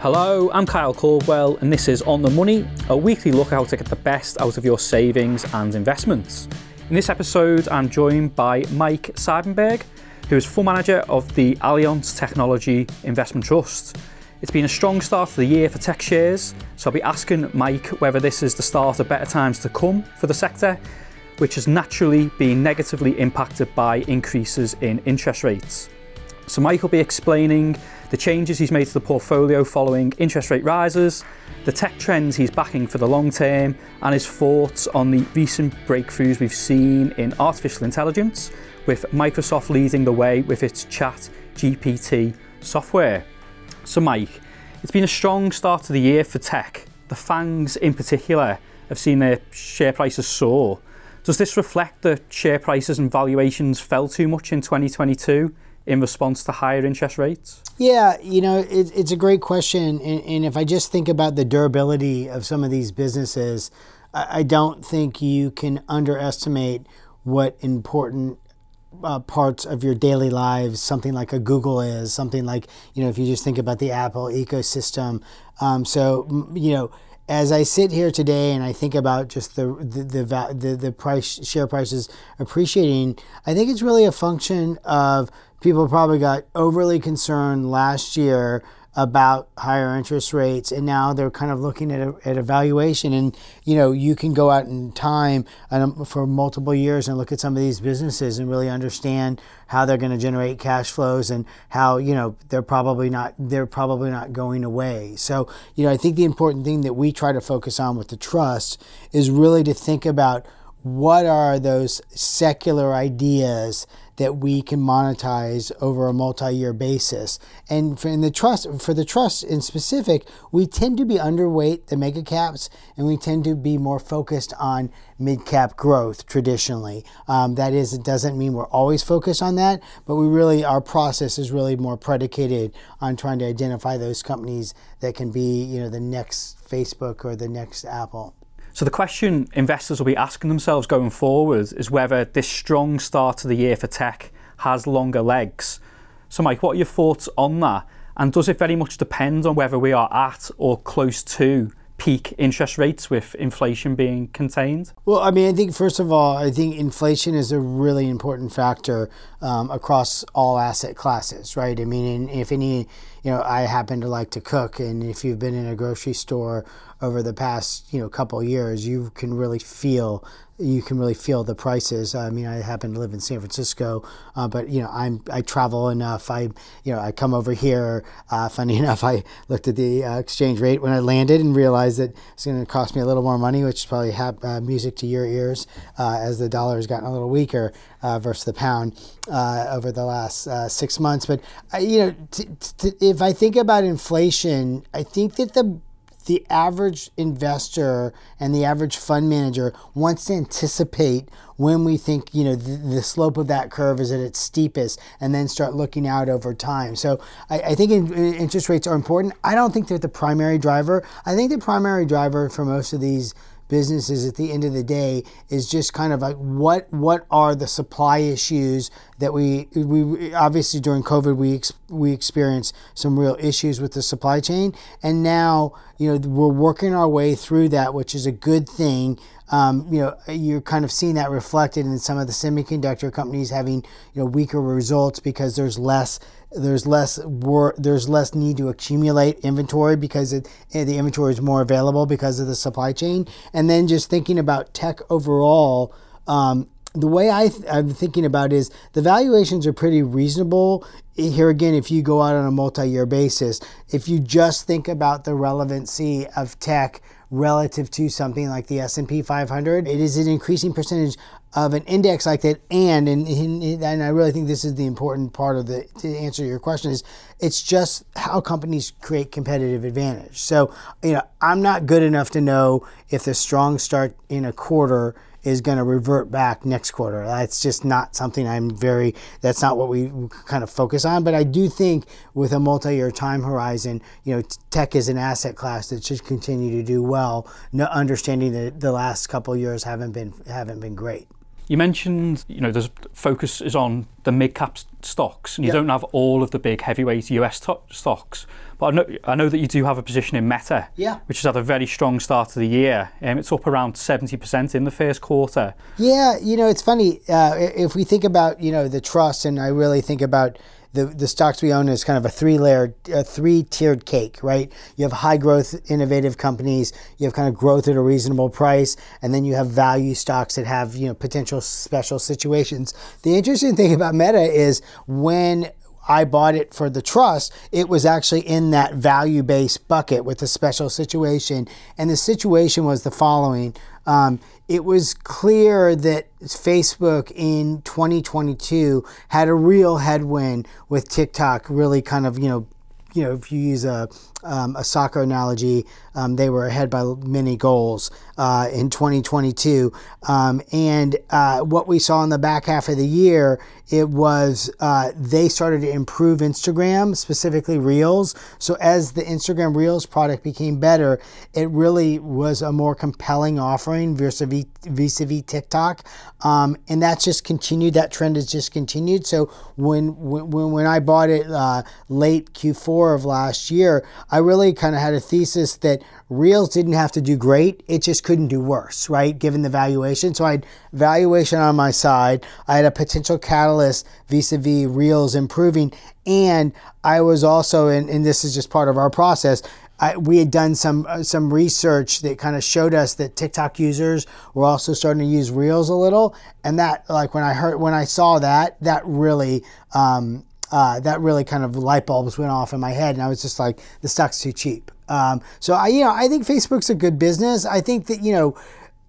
Hello, I'm Kyle Caldwell, and this is On the Money, a weekly look at how to get the best out of your savings and investments. In this episode, I'm joined by Mike Seidenberg, who is fund manager of the Allianz Technology Investment Trust. It's been a strong start to the year for tech shares, so I'll be asking Mike whether this is the start of better times to come for the sector, which has naturally been negatively impacted by increases in interest rates. So, Mike will be explaining the changes he's made to the portfolio following interest rate rises, the tech trends he's backing for the long term, and his thoughts on the recent breakthroughs we've seen in artificial intelligence, with Microsoft leading the way with its Chat GPT software. So, Mike, it's been a strong start to the year for tech. The FANGs in particular have seen their share prices soar. Does this reflect that share prices and valuations fell too much in 2022 in response to higher interest rates? Yeah, you know, it, it's a great question. And, and, if I just think about the durability of some of these businesses, I, I don't think you can underestimate what important uh, parts of your daily lives, something like a Google is, something like, you know, if you just think about the Apple ecosystem. Um, so, you know, as I sit here today and I think about just the the, the the the price share prices appreciating, I think it's really a function of people probably got overly concerned last year about higher interest rates and now they're kind of looking at a, at evaluation. And you know you can go out in time and for multiple years and look at some of these businesses and really understand how they're going to generate cash flows and how you know they're probably not they're probably not going away. So you know i think the important thing that we try to focus on with the trust is really to think about what are those secular ideas that we can monetize over a multi-year basis. And for the trust, for the trust in specific, we tend to be underweight the mega caps, and we tend to be more focused on mid cap growth traditionally. Um, that is, it doesn't mean we're always focused on that, but we really our process is really more predicated on trying to identify those companies that can be, you know, the next Facebook or the next Apple. So the question investors will be asking themselves going forward is whether this strong start to the year for tech has longer legs. So Mike, what are your thoughts on that? And does it very much depend on whether we are at or close to peak interest rates with inflation being contained? Well, I mean, I think first of all, I think inflation is a really important factor um, across all asset classes, right? I mean, if any, you know, I happen to like to cook, and if you've been in a grocery store over the past you know couple years, you can really feel you can really feel the prices. I mean, I happen to live in San Francisco, uh, but you know, I'm I travel enough. I you know I come over here. Uh, funny enough, I looked at the uh, exchange rate when I landed and realized that it's going to cost me a little more money, which is probably have uh, music to your ears uh, as the dollar has gotten a little weaker uh, versus the pound over the last six months. But you know, t- t- if I think about inflation, I think that the the average investor and the average fund manager wants to anticipate when we think you know the, the, slope of that curve is at its steepest and then start looking out over time. So i, I think in, in interest rates are important. I don't think they're the primary driver. I think the primary driver for most of these businesses at the end of the day is just kind of like what what are the supply issues that we we obviously during COVID we ex, we experienced some real issues with the supply chain. And now you know we're working our way through that which is a good thing um, you know, you're kind of seeing that reflected in some of the semiconductor companies having you know weaker results because there's less there's less wor- there's less need to accumulate inventory because it, eh, the inventory is more available because of the supply chain. And then just thinking about tech overall. Um, the way I th- I'm thinking about is the valuations are pretty reasonable. Here again, if you go out on a multi-year basis, if you just think about the relevancy of tech relative to something like the S&P 500. It is an increasing percentage of an index like that and, and and I really think this is the important part of the to answer your question is it's just how companies create competitive advantage. So, you know, I'm not good enough to know if the strong start in a quarter is going to revert back next quarter. That's just not something I'm very, that's not what we kind of focus on. But I do think with a multi year time horizon, you know, tech is an asset class that should continue to do well, understanding that the last couple years haven't been, haven't been great. You mentioned, you know, there's focus is on the mid cap stocks, and you Yeah. don't have all of the big heavyweight US to- stocks. But I know, I know that you do have a position in Meta, Yeah. which has had a very strong start to the year. Um, it's up around 70% in the first quarter. Yeah, you know, it's funny. Uh, if we think about, you know, the trust, and I really think about the, the stocks we own is kind of a three layered, a three tiered cake, right? You have high growth, innovative companies, you have kind of growth at a reasonable price, and then you have value stocks that have, you know, potential special situations. The interesting thing about Meta is when I bought it for the trust, it was actually in that value based bucket with a special situation. And the situation was the following um, it was clear that Facebook in 2022 had a real headwind with TikTok really kind of, you know, you know, if you use a, um, a soccer analogy, um, they were ahead by many goals uh, in 2022. Um, and uh, what we saw in the back half of the year, it was uh, they started to improve Instagram, specifically Reels. So as the Instagram Reels product became better, it really was a more compelling offering vis-a-vis, TikTok. Um, and that's just continued. That trend has just continued. So when when, when I bought it uh, late Q4 of last year, I really kind of had a thesis that Reels didn't have to do great. It just couldn't do worse, right? Given the valuation. So I had valuation on my side. I had a potential catalyst vis-a-vis Reels improving. And I was also, and, and this is just part of our process, I, we had done some uh, some research that kind of showed us that TikTok users were also starting to use Reels a little, and that like when I heard when I saw that, that really um, uh, that really kind of light bulbs went off in my head, and I was just like, the stock's too cheap. Um, so I you know I think Facebook's a good business. I think that you know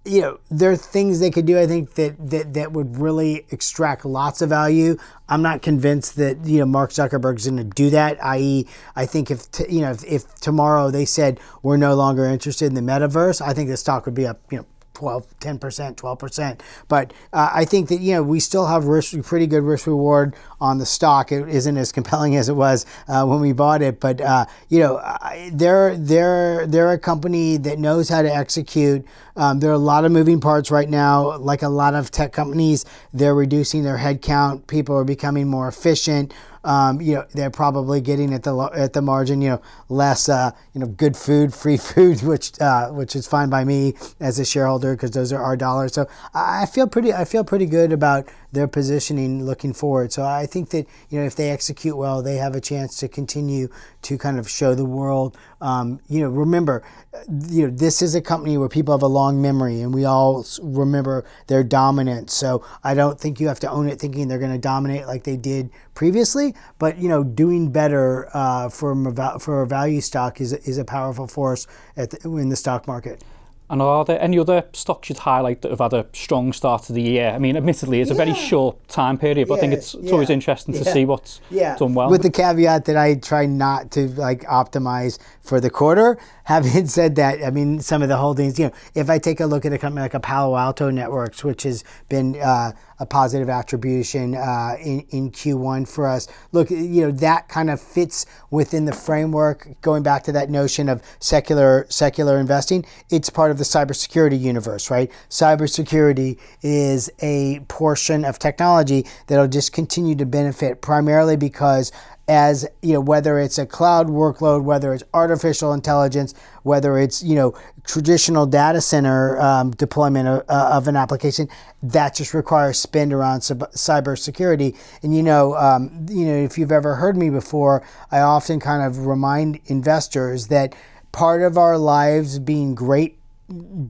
you know, there are things they could do. I think that that that would really extract lots of value. I'm not convinced that you know Mark Zuckerberg's going to do that. I.e., I think if t- you know if, if tomorrow they said we're no longer interested in the metaverse, I think the stock would be up. You know. 12, 10%, 12%. But uh, I think that, you know, we still have risk, pretty good risk reward on the stock. It isn't as compelling as it was uh, when we bought it. But, uh, you know, I- they're, they're, they're a company that knows how to execute. Um, there are a lot of moving parts right now. Like a lot of tech companies, they're reducing their headcount. People are becoming more efficient. Um, you know, they're probably getting at the at the margin, you know, less, uh, you know, good food, free food, which uh, which is fine by me as a shareholder because those are our dollars. So I feel pretty, I feel pretty good about their positioning looking forward. So I think that you know if they execute well, they have a chance to continue to kind of show the world. Um, you know, remember, uh, you know, this is a company where people have a long memory, and we all remember their dominance. So I don't think you have to own it thinking they're going to dominate like they did previously. But you know, doing better uh, for for a value stock is is a powerful force the, in the stock market. And are there any other stocks you'd highlight that have had a strong start to the year? I mean, admittedly, it's a very short time period, but I think Yeah, it's, it's always interesting to yeah. see what's done well. With the caveat that I try not to like optimize for the quarter. Having said that, I mean some of the holdings. You know, if I take a look at a company like a Palo Alto Networks, which has been uh, a positive attribution uh, in in Q1 for us. Look, you know that kind of fits within the framework. Going back to that notion of secular secular investing, it's part of the cybersecurity universe, right? Cybersecurity is a portion of technology that'll just continue to benefit primarily because as you know whether it's a cloud workload whether it's artificial intelligence whether it's you know traditional data center um, deployment of, uh, of an application that just requires spend around cyber cybersecurity. And you know um, you know if you've ever heard me before i often kind of remind investors that part of our lives being great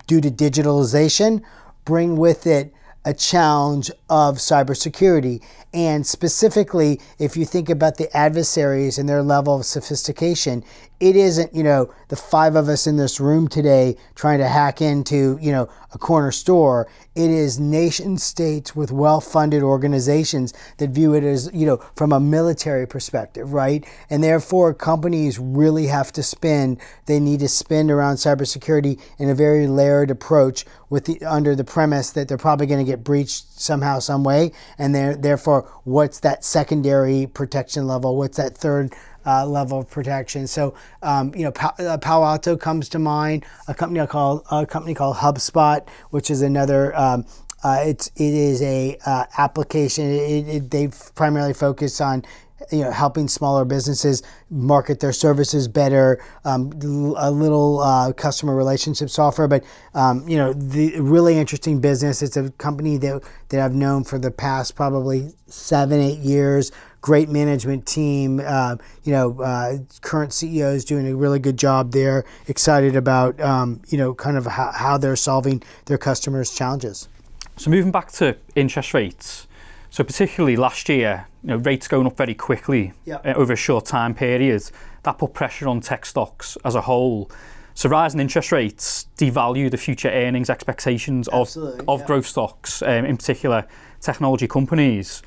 due to digitalization bring with it a challenge of cybersecurity. And specifically, if you think about the adversaries and their level of sophistication, it isn't, you know, the five of us in this room today trying to hack into, you know, a corner store. It is nation states with well funded organizations that view it as, you know, from a military perspective, right? And therefore, companies really have to spend, they need to spend around cybersecurity in a very layered approach with the under the premise that they're probably going to get breached somehow, some way. And therefore, what's that secondary protection level? What's that third uh, level of protection. So, um, you know, pa- uh, Palo Alto comes to mind. A company called a company called HubSpot, which is another um, uh, it's it is a uh, application. It, it, they've primarily focus on you know helping smaller businesses market their services better um, a little uh, customer relationship software but um, you know the really interesting business it's a company that that i've known for the past probably seven eight years great management team uh, you know uh, current ceo is doing a really good job there excited about um, you know kind of how, how they're solving their customers challenges so moving back to interest rates so particularly last year, you know, rates going up very quickly yep. uh, over a short time period, that put pressure on tech stocks as a whole. So rising interest rates devalue the future earnings expectations of, of growth stocks, um, in particular technology companies.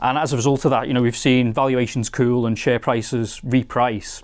And as a result of that, you know, we've seen valuations cool and share prices reprice.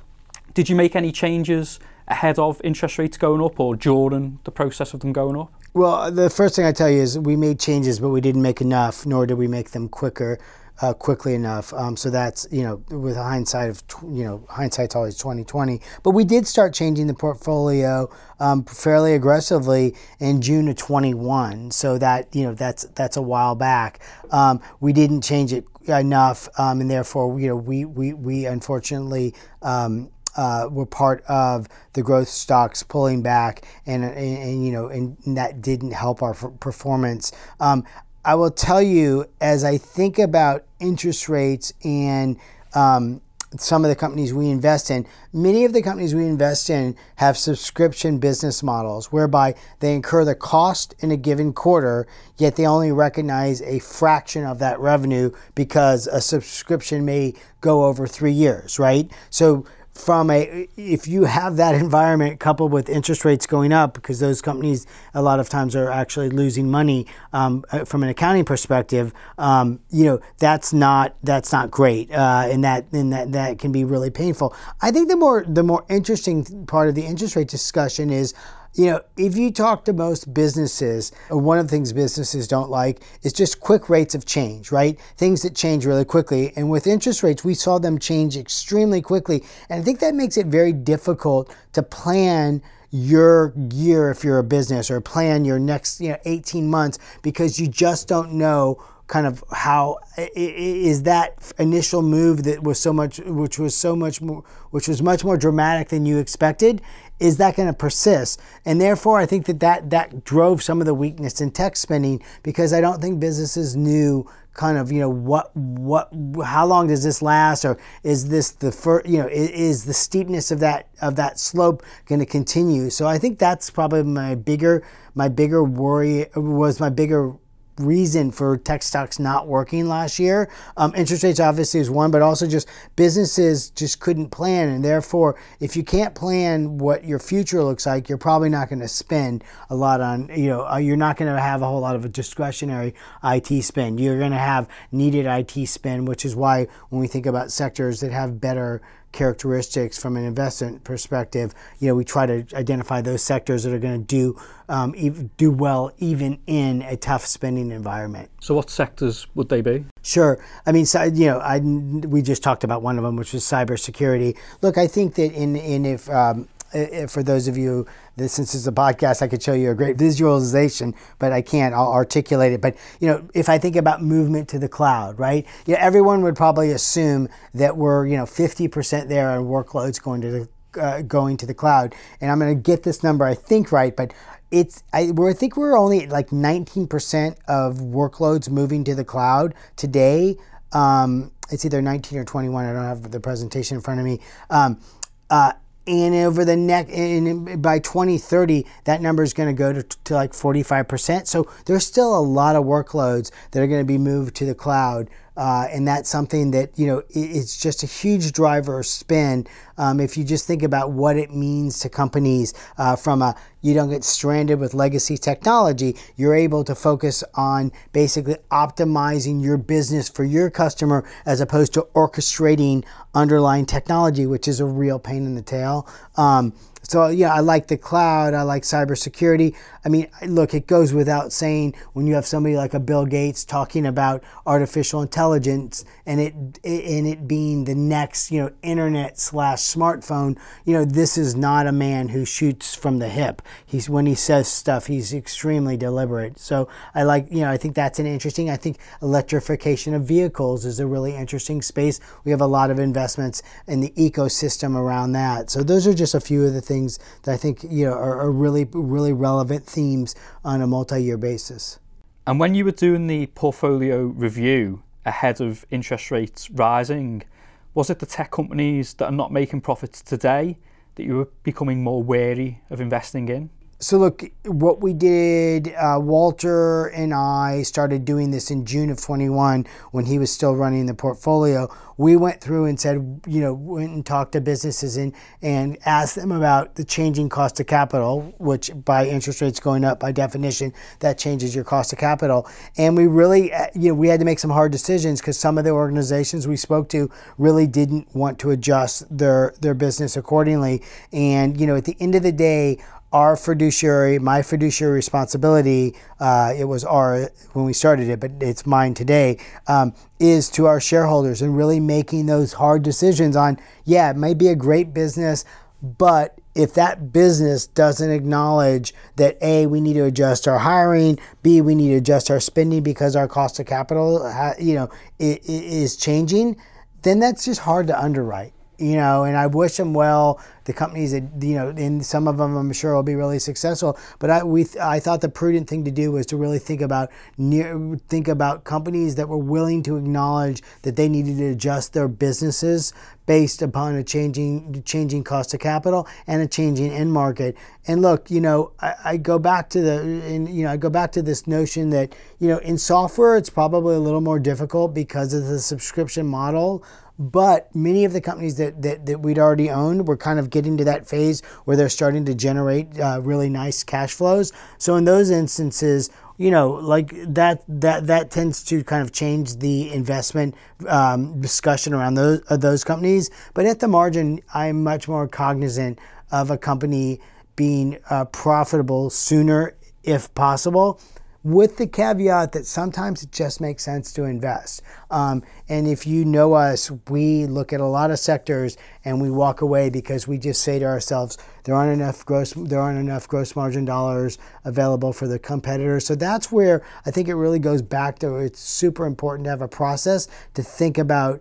Did you make any changes ahead of interest rates going up or during the process of them going up? Well, the first thing I tell you is we made changes, but we didn't make enough, nor did we make them quicker, uh, quickly enough. Um, so that's you know, with hindsight of you know, hindsight's always twenty twenty. But we did start changing the portfolio um, fairly aggressively in June of twenty one. So that you know, that's that's a while back. Um, we didn't change it enough, um, and therefore you know, we we we unfortunately. Um, uh, were part of the growth stocks pulling back, and, and, and you know, and that didn't help our performance. Um, I will tell you, as I think about interest rates and um, some of the companies we invest in, many of the companies we invest in have subscription business models whereby they incur the cost in a given quarter, yet they only recognize a fraction of that revenue because a subscription may go over three years, right? So from a if you have that environment coupled with interest rates going up because those companies a lot of times are actually losing money um, uh, from an accounting perspective um, you know that's not that's not great uh, and that and that that can be really painful. I think the more the more interesting part of the interest rate discussion is you know, if you talk to most businesses, uh, one of the things businesses don't like is just quick rates of change, right? Things that change really quickly. And with interest rates, we saw them change extremely quickly. And I think that makes it very difficult to plan your year if you're a business or plan your next you know 18 months because you just don't know kind of how is that initial move that was so much which was so much more which was much more dramatic than you expected is that going to persist? And therefore, I think that, that that drove some of the weakness in tech spending because I don't think businesses knew kind of you know what what how long does this last or is this the first you know is, is the steepness of that of that slope going to continue so i think that's probably my bigger my bigger worry was my bigger reason for tech stocks not working last year. Um, interest rates obviously is one, but also just businesses just couldn't plan. And therefore, if you can't plan what your future looks like, you're probably not going to spend a lot on, you know, uh, you're not going to have a whole lot of a discretionary IT spend. You're going to have needed IT spend, which is why when we think about sectors that have better characteristics from an investment perspective, you know, we try to identify those sectors that are going to do um, do well even in a tough spending environment. So, what sectors would they be? Sure. I mean, so, you know, I, we just talked about one of them, which was cybersecurity. Look, I think that in in if um, for those of you that since it's a podcast, I could show you a great visualization, but I can't. I'll articulate it. But you know, if I think about movement to the cloud, right? Yeah, everyone would probably assume that we're you know 50% there on workloads going to the uh, going to the cloud. And I'm going to get this number, I think, right, but it's I, I think we're only like 19% of workloads moving to the cloud today. Um, it's either 19 or 21. I don't have the presentation in front of me. Um, uh, and over the next and by 2030 that number is going to go to, to like 45% so there's still a lot of workloads that are going to be moved to the cloud uh, and that's something that you know it's just a huge driver of spend. Um, if you just think about what it means to companies uh, from a you don't get stranded with legacy technology you're able to focus on basically optimizing your business for your customer as opposed to orchestrating underlying technology which is a real pain in the tail. Um, So yeah, I like the cloud. I like cybersecurity. I mean, look, it goes without saying when you have somebody like a Bill Gates talking about artificial intelligence and it and it being the next you know internet slash smartphone. You know, this is not a man who shoots from the hip. He's when he says stuff, he's extremely deliberate. So I like you know I think that's an interesting. I think electrification of vehicles is a really interesting space. We have a lot of investments in the ecosystem around that. So those are just a few of the things that I think you know are, are really really relevant themes on a multi-year basis. And when you were doing the portfolio review ahead of interest rates rising, was it the tech companies that are not making profits today that you were becoming more wary of investing in? So look, what we did, uh, Walter and I started doing this in June of 21 when he was still running the portfolio. We went through and said, you know, went and talked to businesses and, and asked them about the changing cost of capital, which by interest rates going up, by definition, that changes your cost of capital. And we really, uh, you know, we had to make some hard decisions because some of the organizations we spoke to really didn't want to adjust their, their business accordingly. And, you know, at the end of the day, our fiduciary, my fiduciary responsibility, uh, it was our when we started it, but it's mine today, um, is to our shareholders and really making those hard decisions on, yeah, it may be a great business, but if that business doesn't acknowledge that A, we need to adjust our hiring, B, we need to adjust our spending because our cost of capital, you know, is changing, then that's just hard to underwrite you know, and I wish them well the companies that you know, and some of them I'm sure will be really successful. But I we I thought the prudent thing to do was to really think about near think about companies that were willing to acknowledge that they needed to adjust their businesses based upon a changing changing cost of capital and a changing end market. And look, you know, I, I go back to the and, you know I go back to this notion that you know in software it's probably a little more difficult because of the subscription model but many of the companies that, that, that we'd already owned were kind of getting to that phase where they're starting to generate uh, really nice cash flows. So in those instances, you know, like that that that tends to kind of change the investment um, discussion around those uh, those companies. But at the margin, I'm much more cognizant of a company being uh, profitable sooner if possible with the caveat that sometimes it just makes sense to invest. Um, and if you know us, we look at a lot of sectors and we walk away because we just say to ourselves, there aren't enough gross there aren't enough gross margin dollars available for the competitors. So that's where I think it really goes back to it's super important to have a process to think about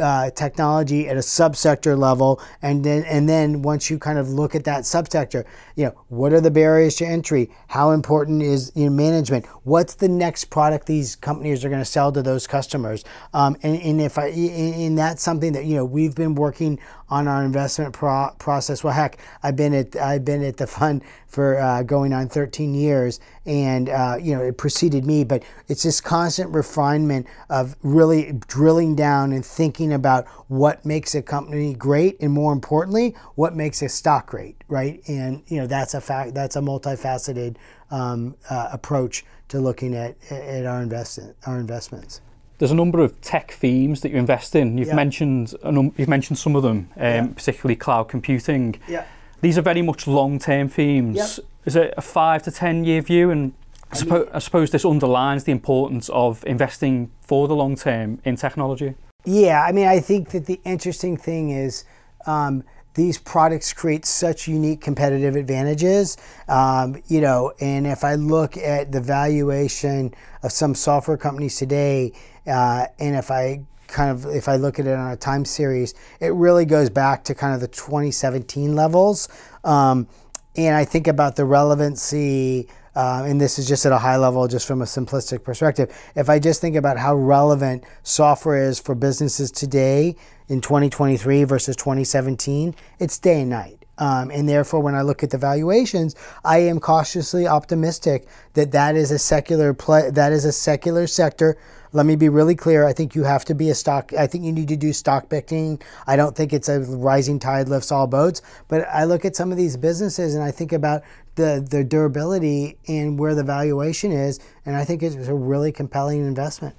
uh, technology at a subsector level, and then and then once you kind of look at that subsector, you know what are the barriers to entry? How important is you know, management? What's the next product these companies are going to sell to those customers? Um, and, and if I and that's something that you know we've been working on our investment pro- process. Well, heck, I've been at I've been at the fund for uh, going on 13 years, and uh, you know it preceded me. But it's this constant refinement of really drilling down and thinking about what makes a company great, and more importantly, what makes a stock great, right? And you know that's a fact. That's a multifaceted um, uh, approach to looking at at our investment our investments there's a number of tech themes that you invest in. You've yeah. mentioned num- you've mentioned some of them, um, yeah. particularly cloud computing. Yeah. These are very much long-term themes. Yep. Is it a five to ten-year view? And I, suppo- mean, I suppose this underlines the importance of investing for the long term in technology. Yeah, I mean, I think that the interesting thing is. Um, these products create such unique competitive advantages. Um, you know, and if I look at the valuation of some software companies today, uh, and if I kind of if I look at it on a time series, it really goes back to kind of the 2017 levels. Um, and I think about the relevancy, uh, and this is just at a high level, just from a simplistic perspective. If I just think about how relevant software is for businesses today in 2023 versus 2017, it's day and night. Um, and therefore, when I look at the valuations, I am cautiously optimistic that that is a secular play, that is a secular sector let me be really clear. I think you have to be a stock. I think you need to do stock picking. I don't think it's a rising tide lifts all boats. But I look at some of these businesses and I think about the the durability and where the valuation is, and I think it's a really compelling investment.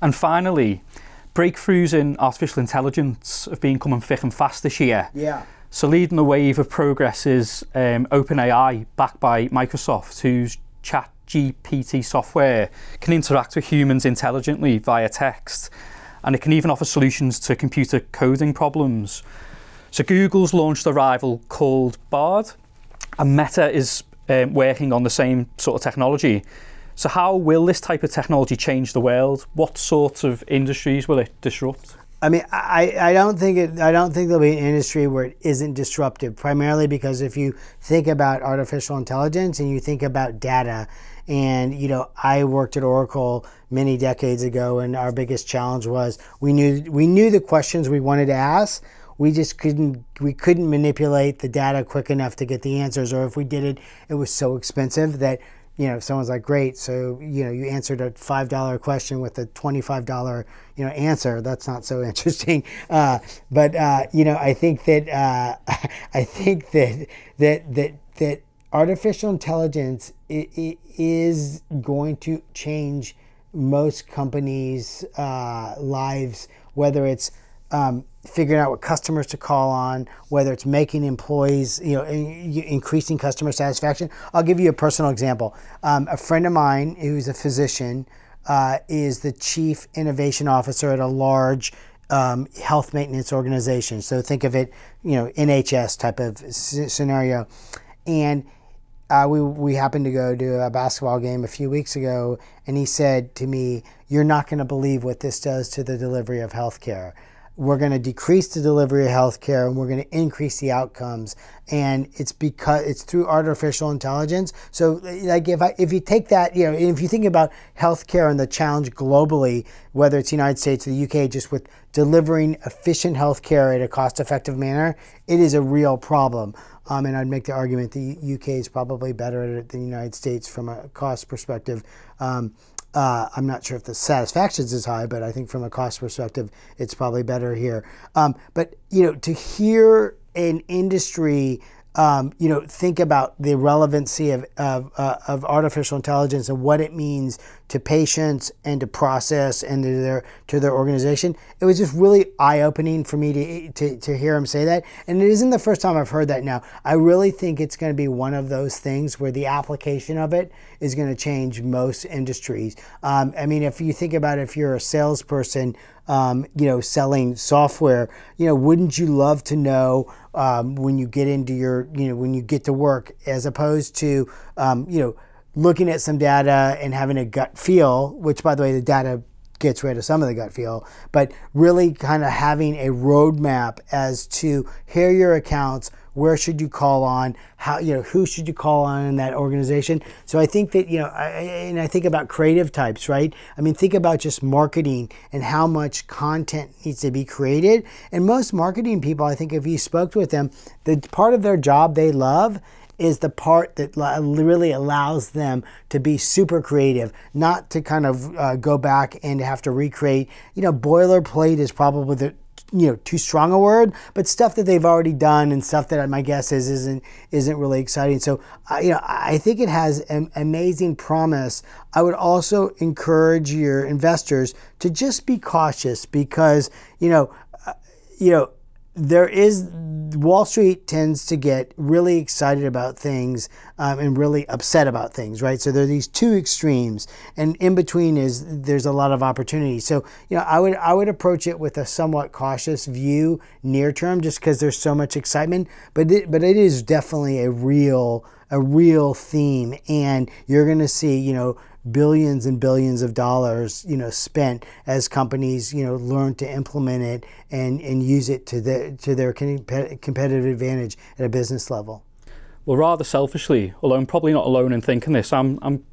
And finally, breakthroughs in artificial intelligence have been coming thick and fast this year. Yeah. So, leading the wave of progress is um, OpenAI, backed by Microsoft, whose ChatGPT software can interact with humans intelligently via text, and it can even offer solutions to computer coding problems. So, Google's launched a rival called Bard, and Meta is um, working on the same sort of technology. So, how will this type of technology change the world? What sorts of industries will it disrupt? I mean, I, I don't think it. I don't think there'll be an industry where it isn't disruptive. Primarily because if you think about artificial intelligence and you think about data, and you know, I worked at Oracle many decades ago, and our biggest challenge was we knew we knew the questions we wanted to ask. We just couldn't we couldn't manipulate the data quick enough to get the answers, or if we did it, it was so expensive that you know, someone's like, great, so, you know, you answered a $5 question with a $25, you know, answer. That's not so interesting. Uh, but, uh, you know, I think that, uh, I think that, that, that, that artificial intelligence is going to change most companies' uh, lives, whether it's um, figuring out what customers to call on, whether it's making employees, you know, increasing customer satisfaction. I'll give you a personal example. Um, a friend of mine who's a physician uh, is the chief innovation officer at a large um, health maintenance organization. So think of it, you know, NHS type of scenario. And uh, we, we happened to go to a basketball game a few weeks ago, and he said to me, You're not going to believe what this does to the delivery of healthcare we're going to decrease the delivery of healthcare and we're going to increase the outcomes. And it's because it's through artificial intelligence. So like if I, if you take that you know if you think about healthcare and the challenge globally whether it's the United States or the UK just with delivering efficient healthcare in a cost effective manner it is a real problem. Um, and I'd make the argument the UK is probably better at it than the United States from a cost perspective. Um, uh, I'm not sure if the satisfaction is as high, but I think from a cost perspective, it's probably better here. Um, but you know, to hear an industry um, you know, think about the relevancy of, of, uh, of, artificial intelligence and what it means to patients and to process and to their to their organization. It was just really eye opening for me to, to to hear him say that, and it isn't the first time I've heard that. Now, I really think it's going to be one of those things where the application of it is going to change most industries. Um, I mean, if you think about it, if you're a salesperson um, you know, selling software, you know, wouldn't you love to know um, when you get into your, you know, when you get to work, as opposed to, um, you know, looking at some data and having a gut feel, which by the way, the data gets rid of some of the gut feel, but really kind of having a roadmap as to here your accounts, where should you call on how you know who should you call on in that organization so i think that you know I, and i think about creative types right i mean think about just marketing and how much content needs to be created and most marketing people i think if you spoke with them the part of their job they love is the part that really allows them to be super creative, not to kind of uh, go back and have to recreate. You know, boilerplate is probably the you know too strong a word, but stuff that they've already done and stuff that my guess is isn't isn't really exciting. So uh, you know I think it has an amazing promise. I would also encourage your investors to just be cautious because you know uh, you know there is Wall Street tends to get really excited about things um, and really upset about things, right? So there are these two extremes, and in between is there's a lot of opportunity. So you know, I would I would approach it with a somewhat cautious view near term, just because there's so much excitement. But it, but it is definitely a real a real theme, and you're going to see you know billions and billions of dollars, you know, spent as companies, you know, learn to implement it and, and use it to their to their competitive advantage at a business level. Well, rather selfishly, although I'm probably not alone in thinking this, I'm I'm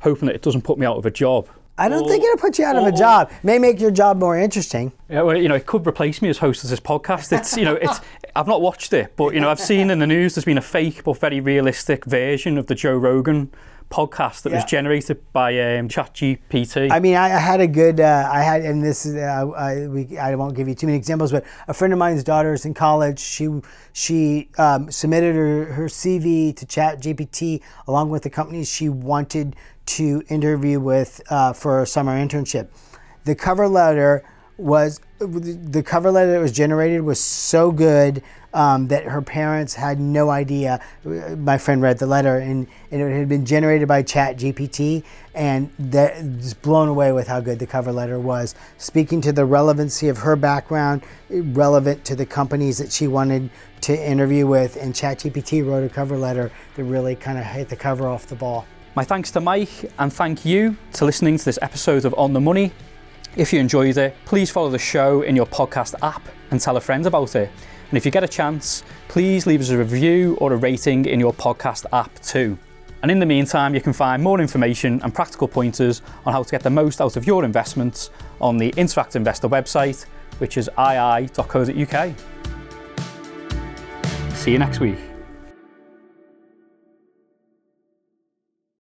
hoping that it doesn't put me out of a job. I don't or, think it'll put you out or, of a job. May make your job more interesting. Yeah, well, you know, it could replace me as host of this podcast. It's, you know, it's. I've not watched it, but you know, I've seen in the news there's been a fake but very realistic version of the Joe Rogan podcast that yeah. was generated by um, ChatGPT. I mean, I, I had a good, uh, I had, and this is, uh, I, we, I won't give you too many examples, but a friend of mine's daughter is in college. She she um, submitted her, her CV to ChatGPT along with the companies she wanted to interview with uh, for a summer internship. The cover letter was the cover letter that was generated was so good um, that her parents had no idea. My friend read the letter, and, and it had been generated by Chat GPT, and that was blown away with how good the cover letter was, speaking to the relevancy of her background, relevant to the companies that she wanted to interview with. And Chat GPT wrote a cover letter that really kind of hit the cover off the ball. My thanks to Mike, and thank you to listening to this episode of On the Money. If you enjoyed it, please follow the show in your podcast app and tell a friend about it. And if you get a chance, please leave us a review or a rating in your podcast app too. And in the meantime, you can find more information and practical pointers on how to get the most out of your investments on the Interactive Investor website, which is ii.co.uk. See you next week.